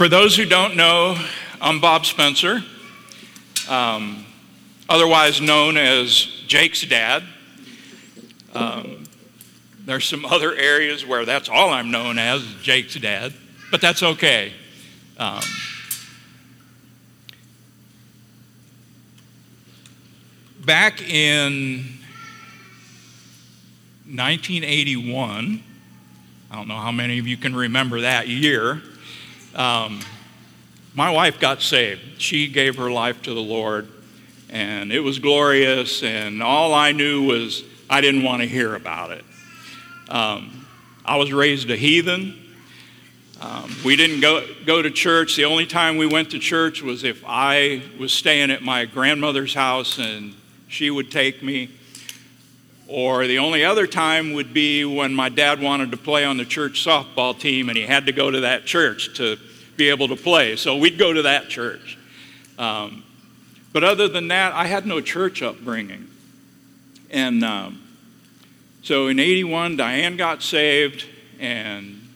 For those who don't know, I'm Bob Spencer, um, otherwise known as Jake's dad. Um, there's some other areas where that's all I'm known as, Jake's dad, but that's okay. Um, back in 1981, I don't know how many of you can remember that year, um, my wife got saved. She gave her life to the Lord, and it was glorious, and all I knew was I didn't want to hear about it. Um, I was raised a heathen. Um, we didn't go, go to church. The only time we went to church was if I was staying at my grandmother's house and she would take me. Or the only other time would be when my dad wanted to play on the church softball team and he had to go to that church to be able to play. So we'd go to that church. Um, but other than that, I had no church upbringing. And um, so in 81, Diane got saved, and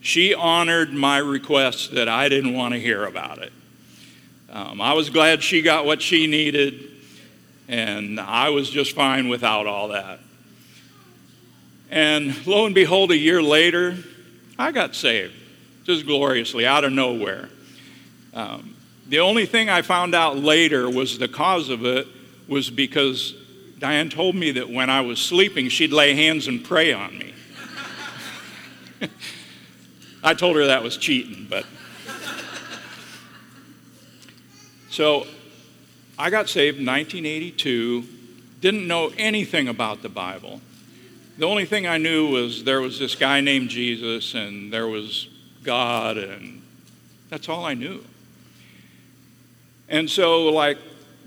she honored my request that I didn't want to hear about it. Um, I was glad she got what she needed, and I was just fine without all that. And lo and behold, a year later, I got saved just gloriously out of nowhere. Um, the only thing I found out later was the cause of it was because Diane told me that when I was sleeping, she'd lay hands and pray on me. I told her that was cheating, but. So I got saved in 1982, didn't know anything about the Bible. The only thing I knew was there was this guy named Jesus and there was God, and that's all I knew. And so, like,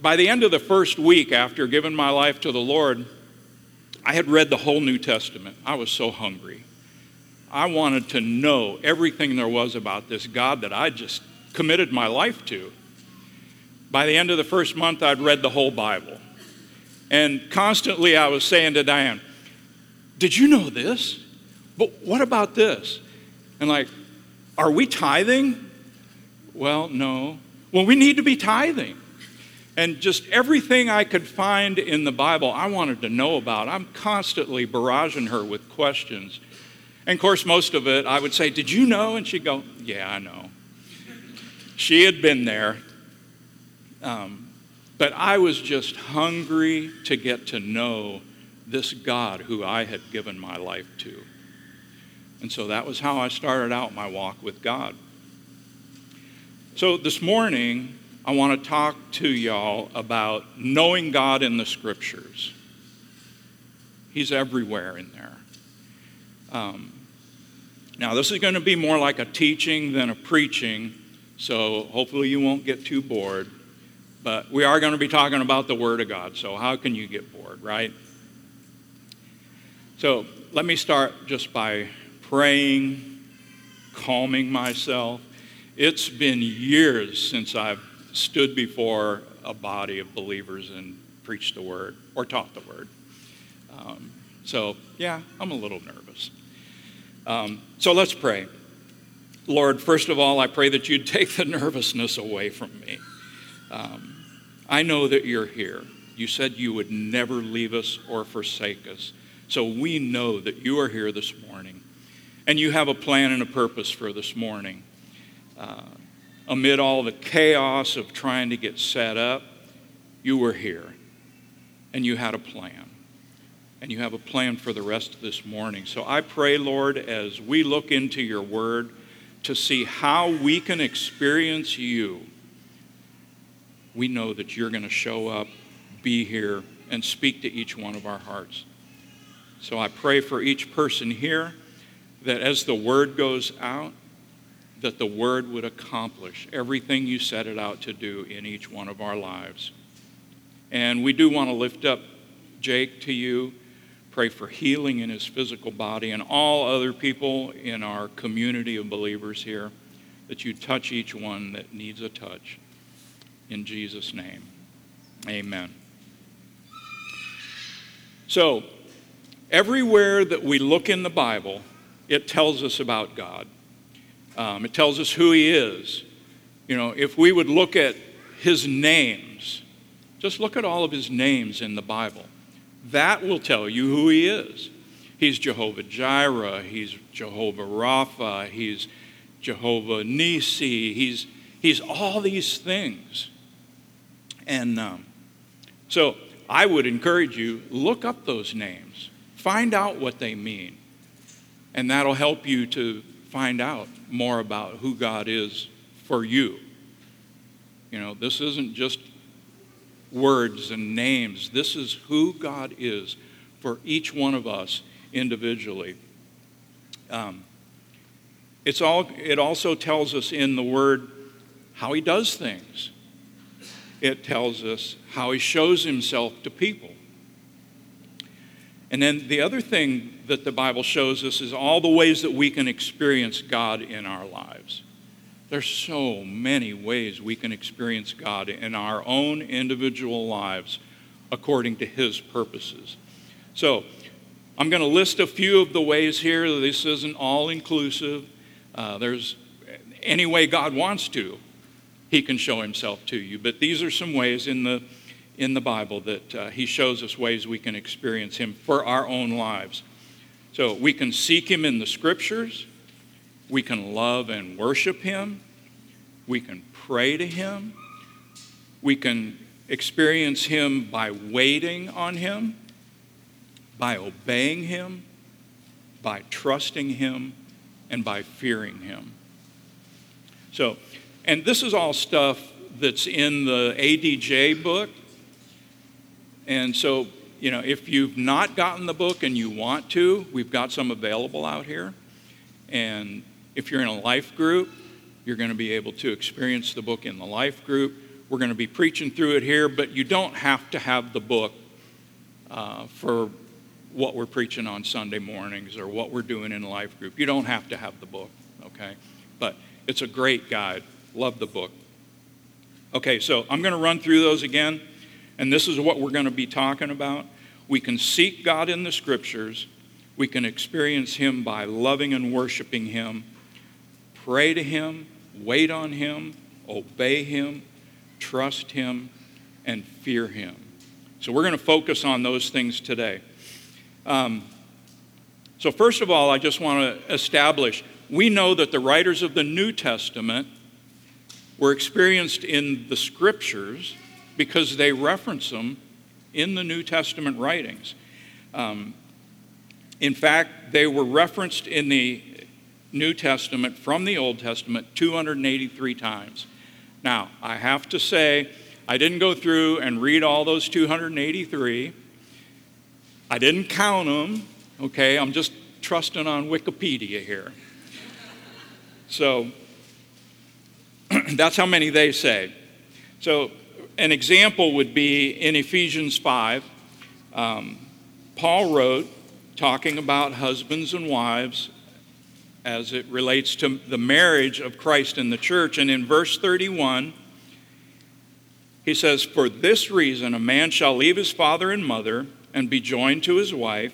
by the end of the first week after giving my life to the Lord, I had read the whole New Testament. I was so hungry. I wanted to know everything there was about this God that I just committed my life to. By the end of the first month, I'd read the whole Bible. And constantly I was saying to Diane, Did you know this? But what about this? And like, are we tithing? Well, no. Well, we need to be tithing. And just everything I could find in the Bible, I wanted to know about. I'm constantly barraging her with questions. And of course, most of it, I would say, Did you know? And she'd go, Yeah, I know. She had been there. Um, but I was just hungry to get to know this God who I had given my life to. And so that was how I started out my walk with God. So this morning, I want to talk to y'all about knowing God in the scriptures. He's everywhere in there. Um, now, this is going to be more like a teaching than a preaching, so hopefully you won't get too bored. But we are going to be talking about the Word of God, so how can you get bored, right? So let me start just by praying, calming myself. It's been years since I've stood before a body of believers and preached the word or taught the word. Um, so, yeah, I'm a little nervous. Um, so let's pray. Lord, first of all, I pray that you'd take the nervousness away from me. Um, I know that you're here. You said you would never leave us or forsake us. So we know that you are here this morning. And you have a plan and a purpose for this morning. Uh, amid all the chaos of trying to get set up, you were here and you had a plan. And you have a plan for the rest of this morning. So I pray, Lord, as we look into your word to see how we can experience you, we know that you're going to show up, be here, and speak to each one of our hearts. So I pray for each person here that as the word goes out, that the word would accomplish everything you set it out to do in each one of our lives. And we do want to lift up Jake to you, pray for healing in his physical body, and all other people in our community of believers here, that you touch each one that needs a touch. In Jesus' name, amen. So, everywhere that we look in the Bible, it tells us about God. Um, it tells us who he is. You know, if we would look at his names, just look at all of his names in the Bible. That will tell you who he is. He's Jehovah Jireh, he's Jehovah Rapha, he's Jehovah Nisi, he's, he's all these things. And um, so I would encourage you, look up those names, find out what they mean, and that'll help you to find out more about who God is for you. You know, this isn't just words and names, this is who God is for each one of us individually. Um, it's all, it also tells us in the Word how He does things. It tells us how He shows Himself to people. And then the other thing that the Bible shows us is all the ways that we can experience God in our lives. There's so many ways we can experience God in our own individual lives according to His purposes. So, I'm going to list a few of the ways here. This isn't all inclusive. Uh, there's any way God wants to, He can show Himself to you. But these are some ways in the in the Bible that uh, He shows us ways we can experience Him for our own lives. So we can seek Him in the Scriptures, we can love and worship Him, we can pray to Him, we can experience Him by waiting on Him, by obeying Him, by trusting Him, and by fearing Him. So, and this is all stuff that's in the ADJ book. And so, you know, if you've not gotten the book and you want to, we've got some available out here. And if you're in a life group, you're going to be able to experience the book in the life group. We're going to be preaching through it here, but you don't have to have the book uh, for what we're preaching on Sunday mornings or what we're doing in life group. You don't have to have the book, okay? But it's a great guide. Love the book. Okay, so I'm going to run through those again. And this is what we're going to be talking about. We can seek God in the scriptures, we can experience Him by loving and worshiping Him, pray to Him, wait on Him, obey Him, trust Him, and fear Him. So we're going to focus on those things today. Um, so, first of all, I just want to establish we know that the writers of the New Testament were experienced in the scriptures because they reference them in the New Testament writings. Um, in fact, they were referenced in the New Testament from the Old Testament 283 times. Now, I have to say, I didn't go through and read all those 283. I didn't count them, okay? I'm just trusting on Wikipedia here. So, that's how many they say. So, an example would be in Ephesians 5. Um, Paul wrote, talking about husbands and wives as it relates to the marriage of Christ and the church. And in verse 31, he says, For this reason, a man shall leave his father and mother and be joined to his wife,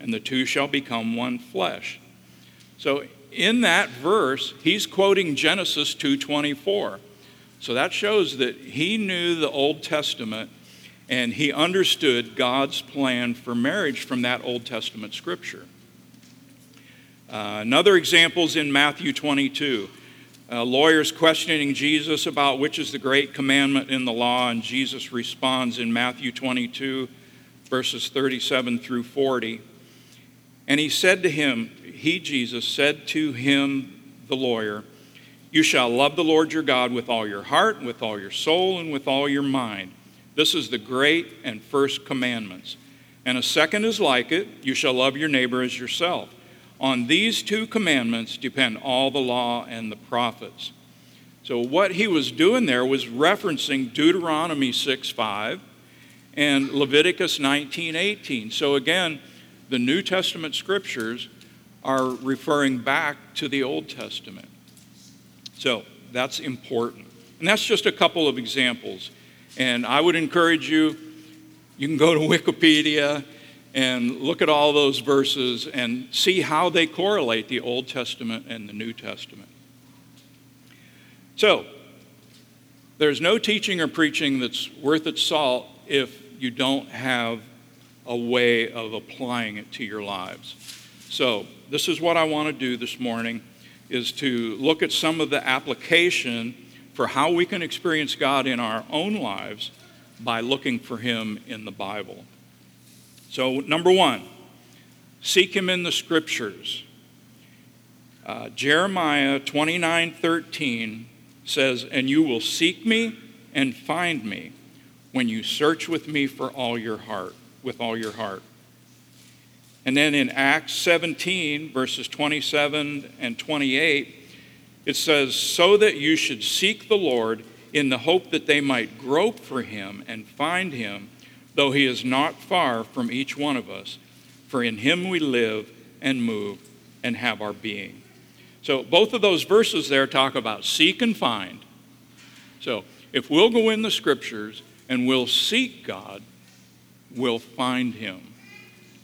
and the two shall become one flesh. So in that verse, he's quoting Genesis 2:24. So that shows that he knew the Old Testament and he understood God's plan for marriage from that Old Testament scripture. Uh, another example is in Matthew 22. Uh, lawyers questioning Jesus about which is the great commandment in the law, and Jesus responds in Matthew 22, verses 37 through 40. And he said to him, He, Jesus, said to him, the lawyer, you shall love the Lord your God with all your heart, with all your soul, and with all your mind. This is the great and first commandments. And a second is like it you shall love your neighbor as yourself. On these two commandments depend all the law and the prophets. So, what he was doing there was referencing Deuteronomy 6 5 and Leviticus 19 18. So, again, the New Testament scriptures are referring back to the Old Testament. So that's important. And that's just a couple of examples. And I would encourage you, you can go to Wikipedia and look at all those verses and see how they correlate the Old Testament and the New Testament. So, there's no teaching or preaching that's worth its salt if you don't have a way of applying it to your lives. So, this is what I want to do this morning is to look at some of the application for how we can experience God in our own lives by looking for him in the Bible. So, number 1, seek him in the scriptures. Uh, Jeremiah 29 13 says, And you will seek me and find me when you search with me for all your heart, with all your heart. And then in Acts 17, verses 27 and 28, it says, So that you should seek the Lord in the hope that they might grope for him and find him, though he is not far from each one of us. For in him we live and move and have our being. So both of those verses there talk about seek and find. So if we'll go in the scriptures and we'll seek God, we'll find him.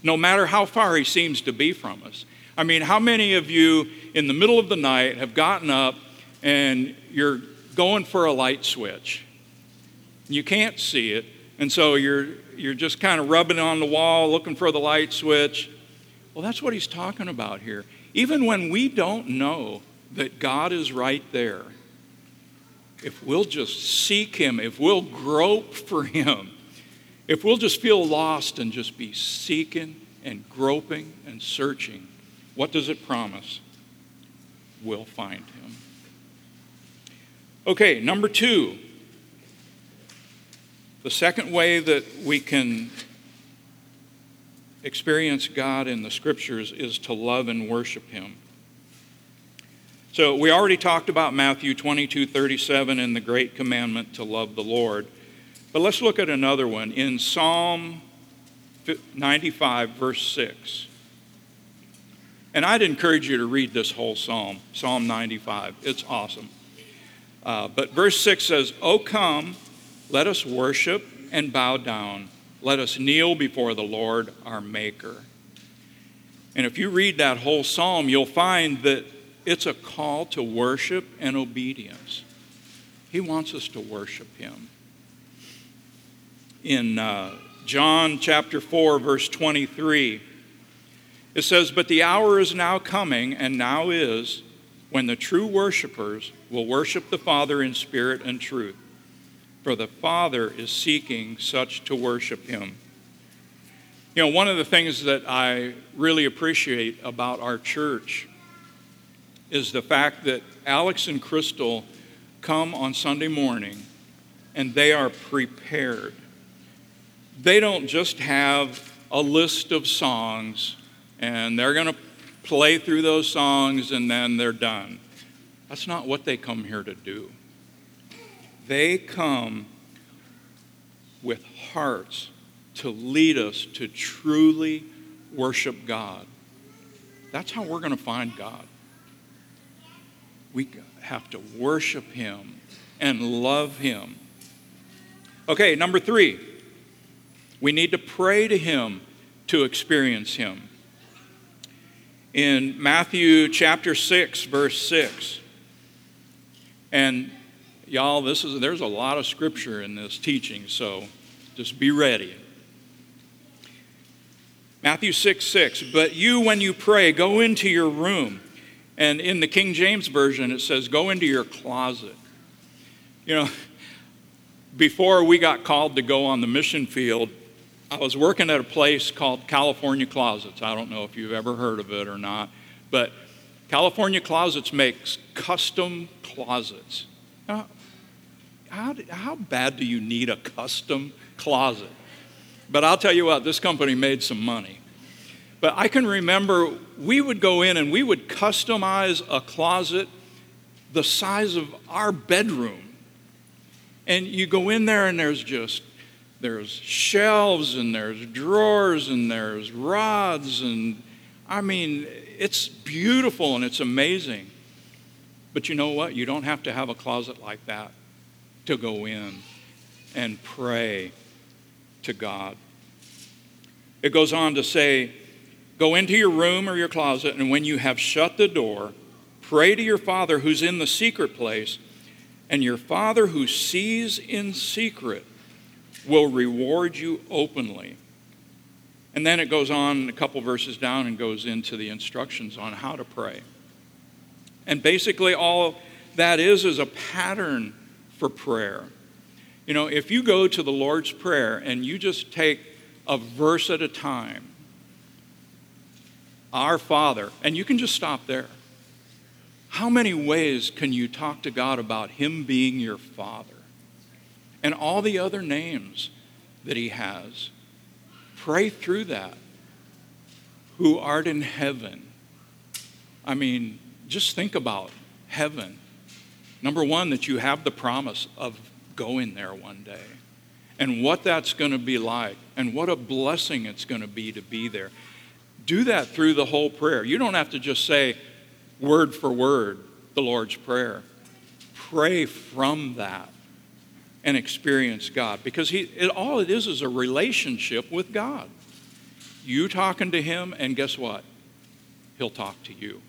No matter how far he seems to be from us. I mean, how many of you in the middle of the night have gotten up and you're going for a light switch? You can't see it, and so you're, you're just kind of rubbing on the wall looking for the light switch. Well, that's what he's talking about here. Even when we don't know that God is right there, if we'll just seek Him, if we'll grope for Him, if we'll just feel lost and just be seeking and groping and searching, what does it promise? We'll find Him. Okay, number two. The second way that we can experience God in the scriptures is to love and worship Him. So we already talked about Matthew 22 37 and the great commandment to love the Lord. But let's look at another one in Psalm 95, verse 6. And I'd encourage you to read this whole psalm, Psalm 95. It's awesome. Uh, but verse 6 says, O come, let us worship and bow down. Let us kneel before the Lord our Maker. And if you read that whole psalm, you'll find that it's a call to worship and obedience. He wants us to worship Him. In uh, John chapter 4, verse 23, it says, But the hour is now coming, and now is, when the true worshipers will worship the Father in spirit and truth for the Father is seeking such to worship him. You know, one of the things that I really appreciate about our church is the fact that Alex and Crystal come on Sunday morning and they are prepared. They don't just have a list of songs and they're going to play through those songs and then they're done. That's not what they come here to do. They come with hearts to lead us to truly worship God. That's how we're going to find God. We have to worship Him and love Him. Okay, number three, we need to pray to Him to experience Him. In Matthew chapter 6, verse 6, and y'all, this is there's a lot of scripture in this teaching, so just be ready. Matthew 6 6, but you, when you pray, go into your room. And in the King James Version, it says, go into your closet. You know, before we got called to go on the mission field, I was working at a place called California Closets. I don't know if you've ever heard of it or not, but California Closets makes custom closets. Now, how, how bad do you need a custom closet? But I'll tell you what, this company made some money. But I can remember we would go in and we would customize a closet the size of our bedroom. And you go in there and there's just there's shelves and there's drawers and there's rods and I mean it's beautiful and it's amazing. But you know what? You don't have to have a closet like that to go in and pray to God. It goes on to say, Go into your room or your closet, and when you have shut the door, pray to your Father who's in the secret place, And your Father who sees in secret will reward you openly. And then it goes on a couple verses down and goes into the instructions on how to pray. And basically, all that is is a pattern for prayer. You know, if you go to the Lord's Prayer and you just take a verse at a time, Our Father, and you can just stop there. How many ways can you talk to God about Him being your Father? And all the other names that He has. Pray through that. Who art in heaven. I mean, just think about heaven. Number one, that you have the promise of going there one day and what that's going to be like and what a blessing it's going to be to be there. Do that through the whole prayer. You don't have to just say word for word the Lord's Prayer. Pray from that and experience God because he, it, all it is is a relationship with God. You talking to Him, and guess what? He'll talk to you.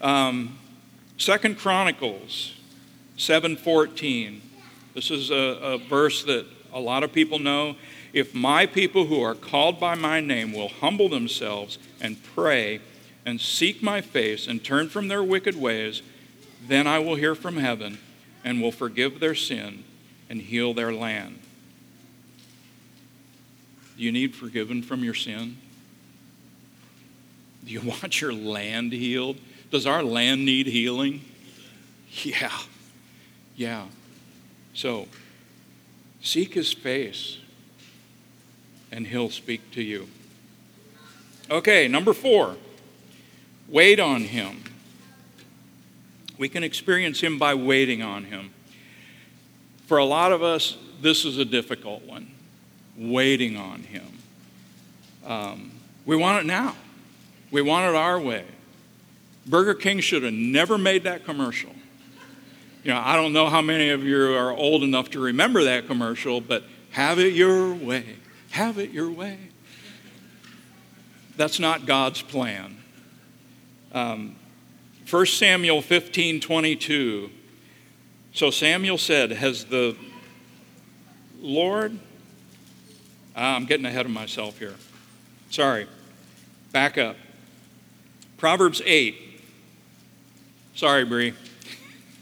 Um, Second Chronicles 7:14. This is a, a verse that a lot of people know. If my people who are called by my name will humble themselves and pray and seek my face and turn from their wicked ways, then I will hear from heaven and will forgive their sin and heal their land. Do you need forgiven from your sin? Do you want your land healed? Does our land need healing? Yeah. Yeah. So, seek his face and he'll speak to you. Okay, number four, wait on him. We can experience Him by waiting on Him. For a lot of us, this is a difficult one waiting on Him. Um, we want it now, we want it our way. Burger King should have never made that commercial. You know, I don't know how many of you are old enough to remember that commercial, but have it your way. Have it your way. That's not God's plan. Um, 1 Samuel 15 22. So Samuel said, Has the Lord, ah, I'm getting ahead of myself here. Sorry. Back up. Proverbs 8. Sorry, Bree.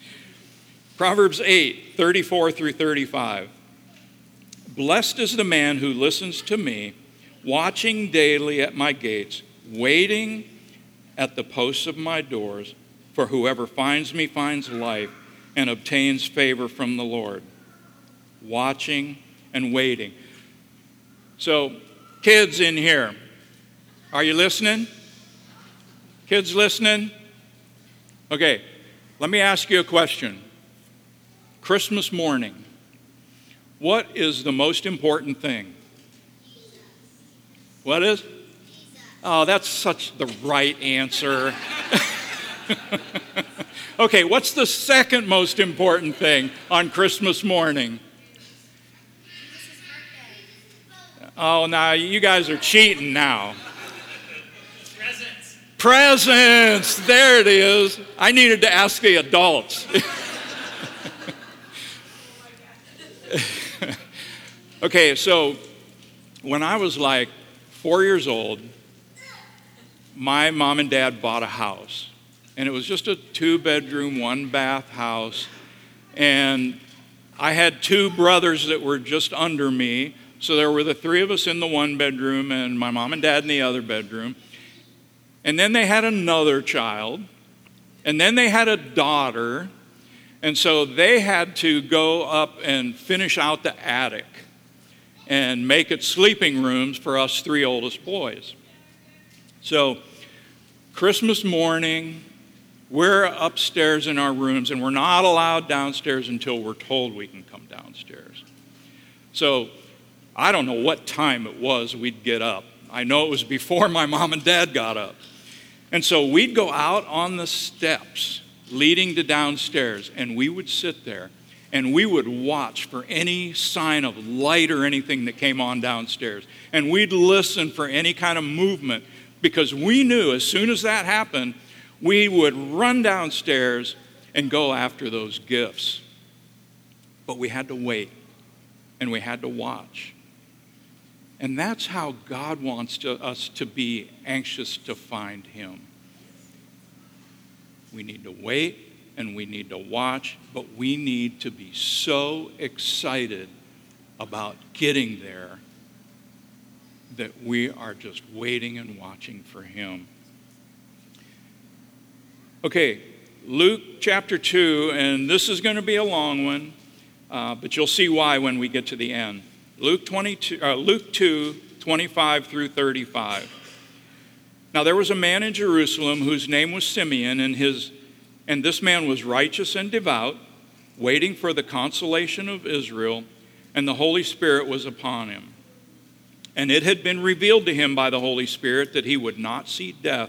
Proverbs 8, 34 through 35. Blessed is the man who listens to me, watching daily at my gates, waiting at the posts of my doors for whoever finds me finds life and obtains favor from the Lord. Watching and waiting. So, kids in here, are you listening? Kids listening? Okay, let me ask you a question. Christmas morning, what is the most important thing? What is? Oh, that's such the right answer. okay, what's the second most important thing on Christmas morning? Oh, now you guys are cheating now. Presents. Presents. There it is. I needed to ask the adults. okay, so when I was like four years old, my mom and dad bought a house. And it was just a two bedroom, one bath house. And I had two brothers that were just under me. So there were the three of us in the one bedroom, and my mom and dad in the other bedroom. And then they had another child. And then they had a daughter. And so they had to go up and finish out the attic and make it sleeping rooms for us three oldest boys. So Christmas morning, we're upstairs in our rooms and we're not allowed downstairs until we're told we can come downstairs. So I don't know what time it was we'd get up. I know it was before my mom and dad got up. And so we'd go out on the steps leading to downstairs and we would sit there and we would watch for any sign of light or anything that came on downstairs. And we'd listen for any kind of movement because we knew as soon as that happened, we would run downstairs and go after those gifts. But we had to wait and we had to watch. And that's how God wants to, us to be anxious to find Him. We need to wait and we need to watch, but we need to be so excited about getting there that we are just waiting and watching for Him. Okay, Luke chapter 2, and this is going to be a long one, uh, but you'll see why when we get to the end. Luke, 22, uh, Luke 2, 25 through 35. Now there was a man in Jerusalem whose name was Simeon, and, his, and this man was righteous and devout, waiting for the consolation of Israel, and the Holy Spirit was upon him. And it had been revealed to him by the Holy Spirit that he would not see death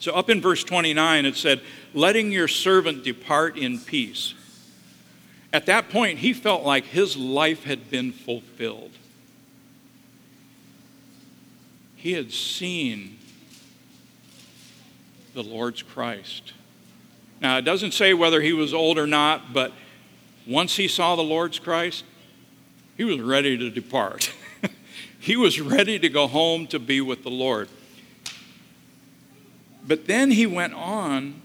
So, up in verse 29, it said, Letting your servant depart in peace. At that point, he felt like his life had been fulfilled. He had seen the Lord's Christ. Now, it doesn't say whether he was old or not, but once he saw the Lord's Christ, he was ready to depart. he was ready to go home to be with the Lord. But then he went on,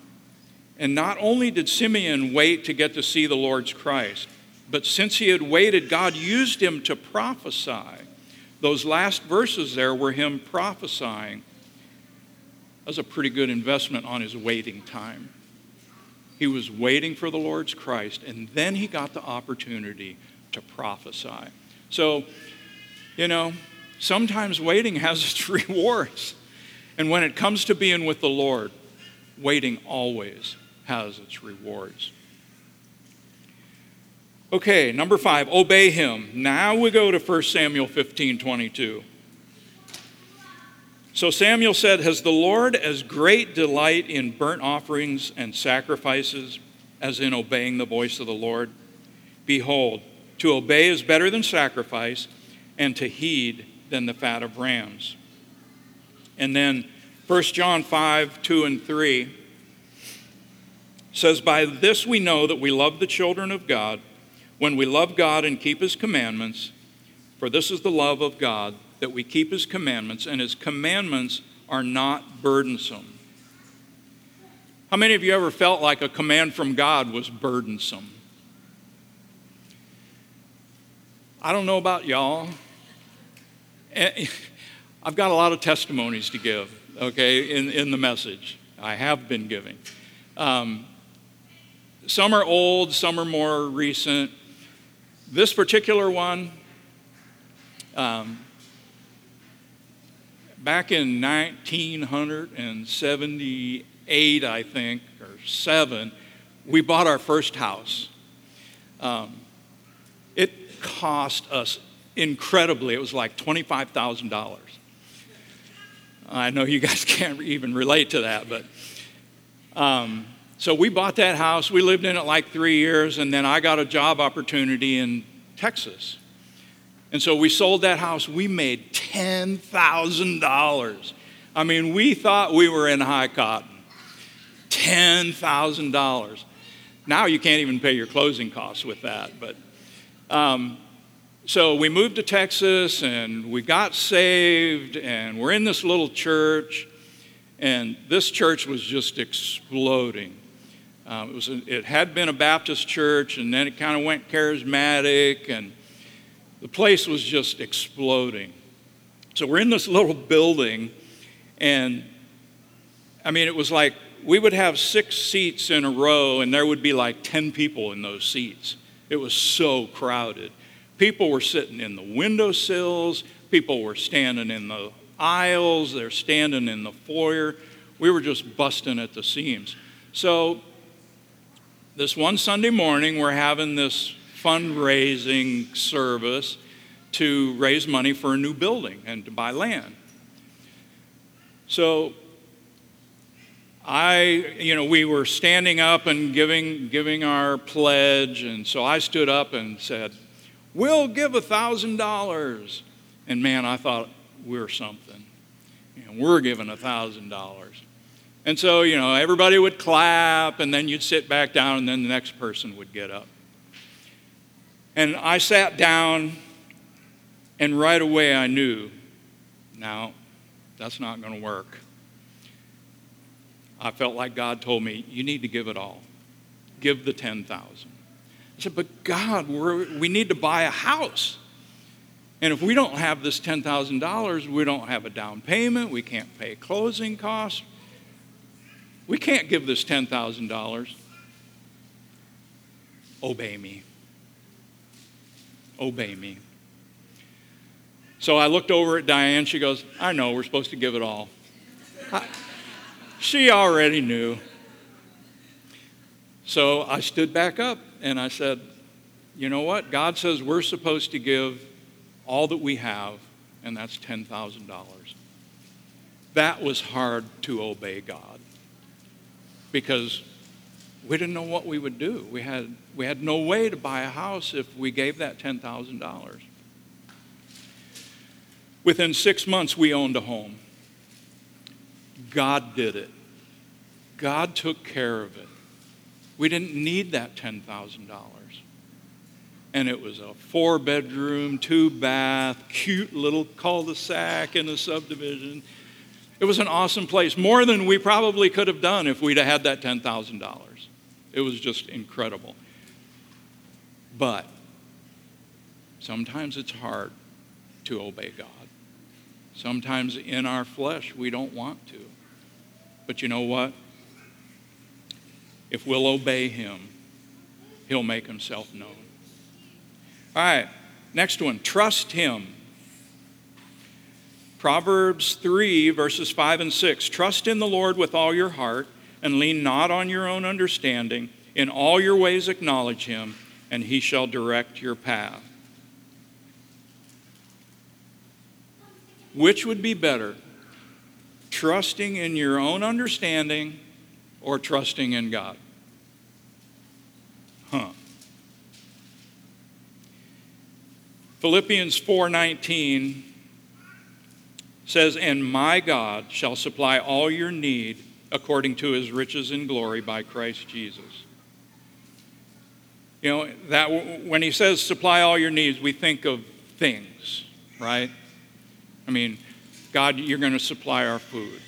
and not only did Simeon wait to get to see the Lord's Christ, but since he had waited, God used him to prophesy. Those last verses there were him prophesying. That was a pretty good investment on his waiting time. He was waiting for the Lord's Christ, and then he got the opportunity to prophesy. So, you know, sometimes waiting has its rewards. And when it comes to being with the Lord, waiting always has its rewards. Okay, number five, obey him. Now we go to 1 Samuel 15 22. So Samuel said, Has the Lord as great delight in burnt offerings and sacrifices as in obeying the voice of the Lord? Behold, to obey is better than sacrifice, and to heed than the fat of rams. And then 1 John 5 2 and 3 says, By this we know that we love the children of God, when we love God and keep his commandments. For this is the love of God, that we keep his commandments, and his commandments are not burdensome. How many of you ever felt like a command from God was burdensome? I don't know about y'all. Eh, I've got a lot of testimonies to give, okay, in, in the message. I have been giving. Um, some are old, some are more recent. This particular one, um, back in 1978, I think, or seven, we bought our first house. Um, it cost us incredibly, it was like $25,000. I know you guys can't even relate to that, but um, so we bought that house. We lived in it like three years, and then I got a job opportunity in Texas. And so we sold that house. We made $10,000. I mean, we thought we were in high cotton. $10,000. Now you can't even pay your closing costs with that. But um, so we moved to Texas and we got saved, and we're in this little church, and this church was just exploding. Um, it, was a, it had been a Baptist church, and then it kind of went charismatic, and the place was just exploding. So we're in this little building, and I mean, it was like we would have six seats in a row, and there would be like 10 people in those seats. It was so crowded. People were sitting in the windowsills, people were standing in the aisles, they're standing in the foyer. We were just busting at the seams. So this one Sunday morning, we're having this fundraising service to raise money for a new building and to buy land. So I, you know, we were standing up and giving, giving our pledge, and so I stood up and said, We'll give a $1,000. And man, I thought, we're something. And we're giving a $1,000. And so, you know, everybody would clap, and then you'd sit back down, and then the next person would get up. And I sat down, and right away I knew, now, that's not going to work. I felt like God told me, you need to give it all. Give the 10,000. Said, but God, we need to buy a house. And if we don't have this $10,000, we don't have a down payment, we can't pay closing costs, we can't give this $10,000. Obey me. Obey me. So I looked over at Diane. She goes, I know, we're supposed to give it all. I, she already knew. So I stood back up and I said, You know what? God says we're supposed to give all that we have, and that's $10,000. That was hard to obey God because we didn't know what we would do. We had, we had no way to buy a house if we gave that $10,000. Within six months, we owned a home. God did it. God took care of it. We didn't need that $10,000. And it was a four bedroom, two bath, cute little cul de sac in a subdivision. It was an awesome place, more than we probably could have done if we'd have had that $10,000. It was just incredible. But sometimes it's hard to obey God. Sometimes in our flesh, we don't want to. But you know what? If we'll obey Him, He'll make Himself known. All right, next one trust Him. Proverbs 3, verses 5 and 6. Trust in the Lord with all your heart and lean not on your own understanding. In all your ways acknowledge Him, and He shall direct your path. Which would be better, trusting in your own understanding or trusting in God? Philippians 4:19 says, "And my God shall supply all your need according to his riches in glory by Christ Jesus." You know, that when he says supply all your needs, we think of things, right? I mean, God, you're going to supply our food.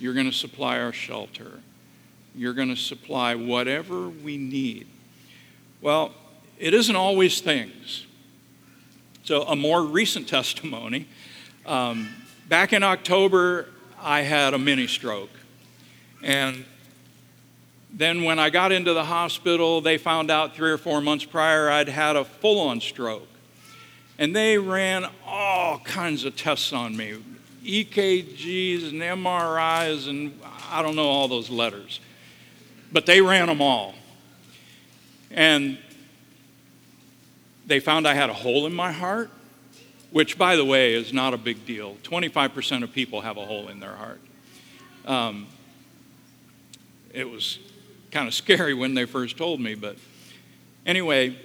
You're going to supply our shelter. You're going to supply whatever we need. Well, it isn't always things. So, a more recent testimony um, back in October, I had a mini stroke. And then, when I got into the hospital, they found out three or four months prior I'd had a full on stroke. And they ran all kinds of tests on me EKGs and MRIs, and I don't know all those letters. But they ran them all. And they found I had a hole in my heart, which, by the way, is not a big deal. 25% of people have a hole in their heart. Um, it was kind of scary when they first told me, but anyway,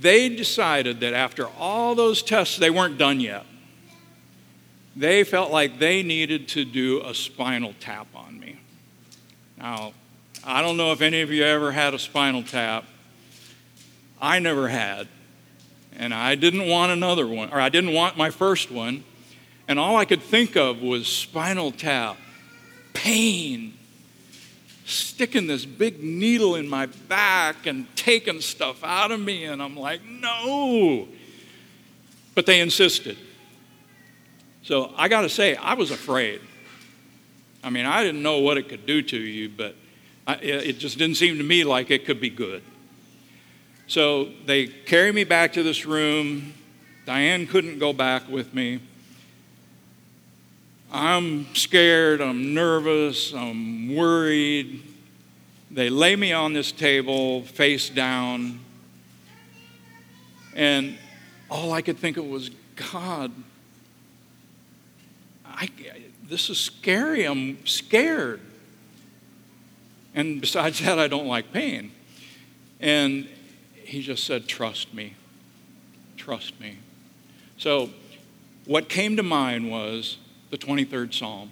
they decided that after all those tests, they weren't done yet. They felt like they needed to do a spinal tap on me. Now, I don't know if any of you ever had a spinal tap. I never had. And I didn't want another one, or I didn't want my first one. And all I could think of was spinal tap, pain, sticking this big needle in my back and taking stuff out of me. And I'm like, no. But they insisted. So I got to say, I was afraid. I mean, I didn't know what it could do to you, but I, it just didn't seem to me like it could be good. So they carry me back to this room. Diane couldn't go back with me. I'm scared, I'm nervous, I'm worried. They lay me on this table, face down, and all I could think of was, God, I, this is scary. I'm scared. And besides that, I don't like pain. And he just said, Trust me. Trust me. So, what came to mind was the 23rd Psalm.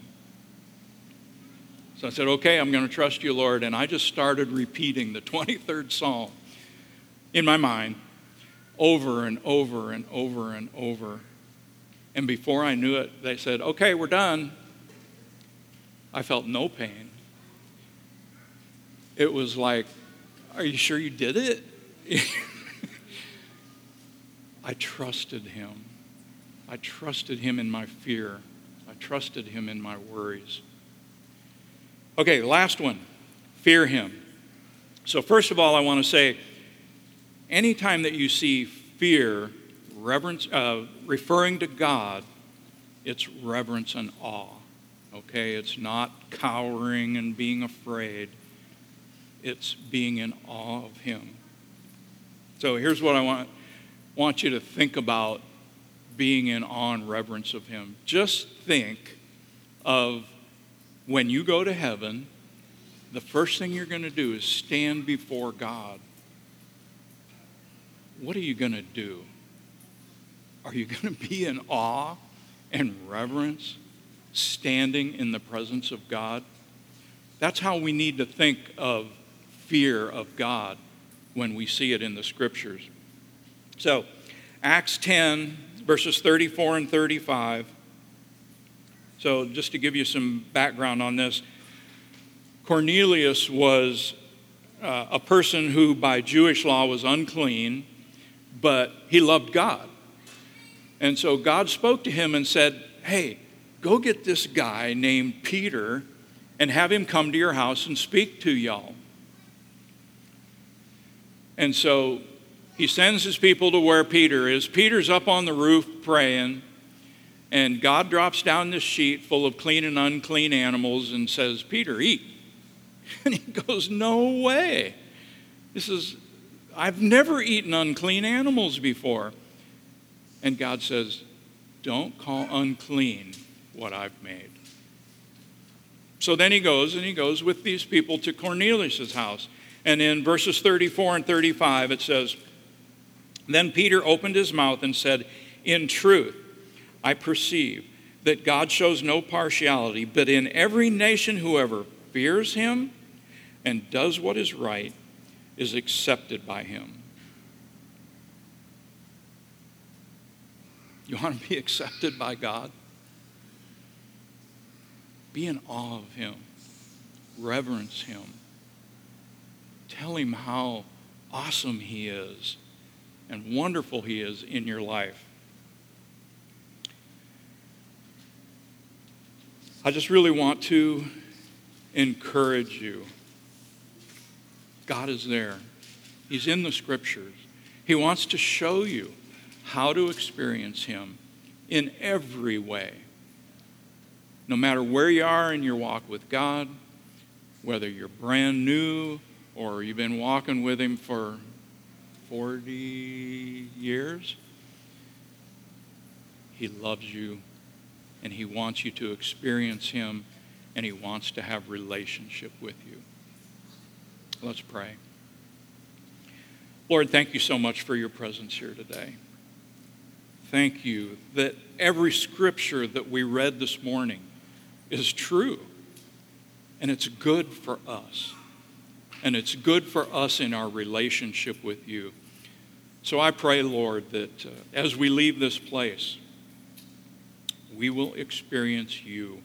So I said, Okay, I'm going to trust you, Lord. And I just started repeating the 23rd Psalm in my mind over and over and over and over. And before I knew it, they said, Okay, we're done. I felt no pain. It was like, Are you sure you did it? I trusted him. I trusted him in my fear. I trusted him in my worries. Okay, last one fear him. So, first of all, I want to say anytime that you see fear reverence, uh, referring to God, it's reverence and awe. Okay, it's not cowering and being afraid, it's being in awe of Him. So, here's what I want, want you to think about being in awe and reverence of Him. Just think of when you go to heaven, the first thing you're going to do is stand before God. What are you going to do? Are you going to be in awe and reverence standing in the presence of God? That's how we need to think of fear of God when we see it in the scriptures. So, Acts 10, verses 34 and 35. So, just to give you some background on this, Cornelius was uh, a person who, by Jewish law, was unclean, but he loved God. And so God spoke to him and said, Hey, go get this guy named Peter and have him come to your house and speak to y'all. And so he sends his people to where Peter is. Peter's up on the roof praying, and God drops down this sheet full of clean and unclean animals and says, Peter, eat. And he goes, No way. This is, I've never eaten unclean animals before. And God says, Don't call unclean what I've made. So then he goes and he goes with these people to Cornelius' house. And in verses 34 and 35, it says, Then Peter opened his mouth and said, In truth, I perceive that God shows no partiality, but in every nation, whoever fears him and does what is right is accepted by him. You want to be accepted by God? Be in awe of him, reverence him, tell him how awesome he is and wonderful he is in your life. I just really want to encourage you. God is there. He's in the scriptures. He wants to show you how to experience Him in every way. No matter where you are in your walk with God, whether you're brand new or you've been walking with Him for 40 years, He loves you and He wants you to experience Him and He wants to have relationship with you. Let's pray. Lord, thank you so much for your presence here today. Thank you that every scripture that we read this morning is true and it's good for us. And it's good for us in our relationship with you. So I pray, Lord, that uh, as we leave this place, we will experience you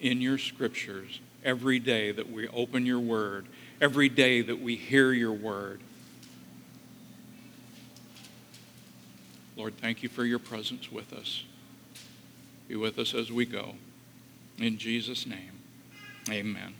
in your scriptures every day that we open your word, every day that we hear your word. Lord, thank you for your presence with us. Be with us as we go. In Jesus' name, amen.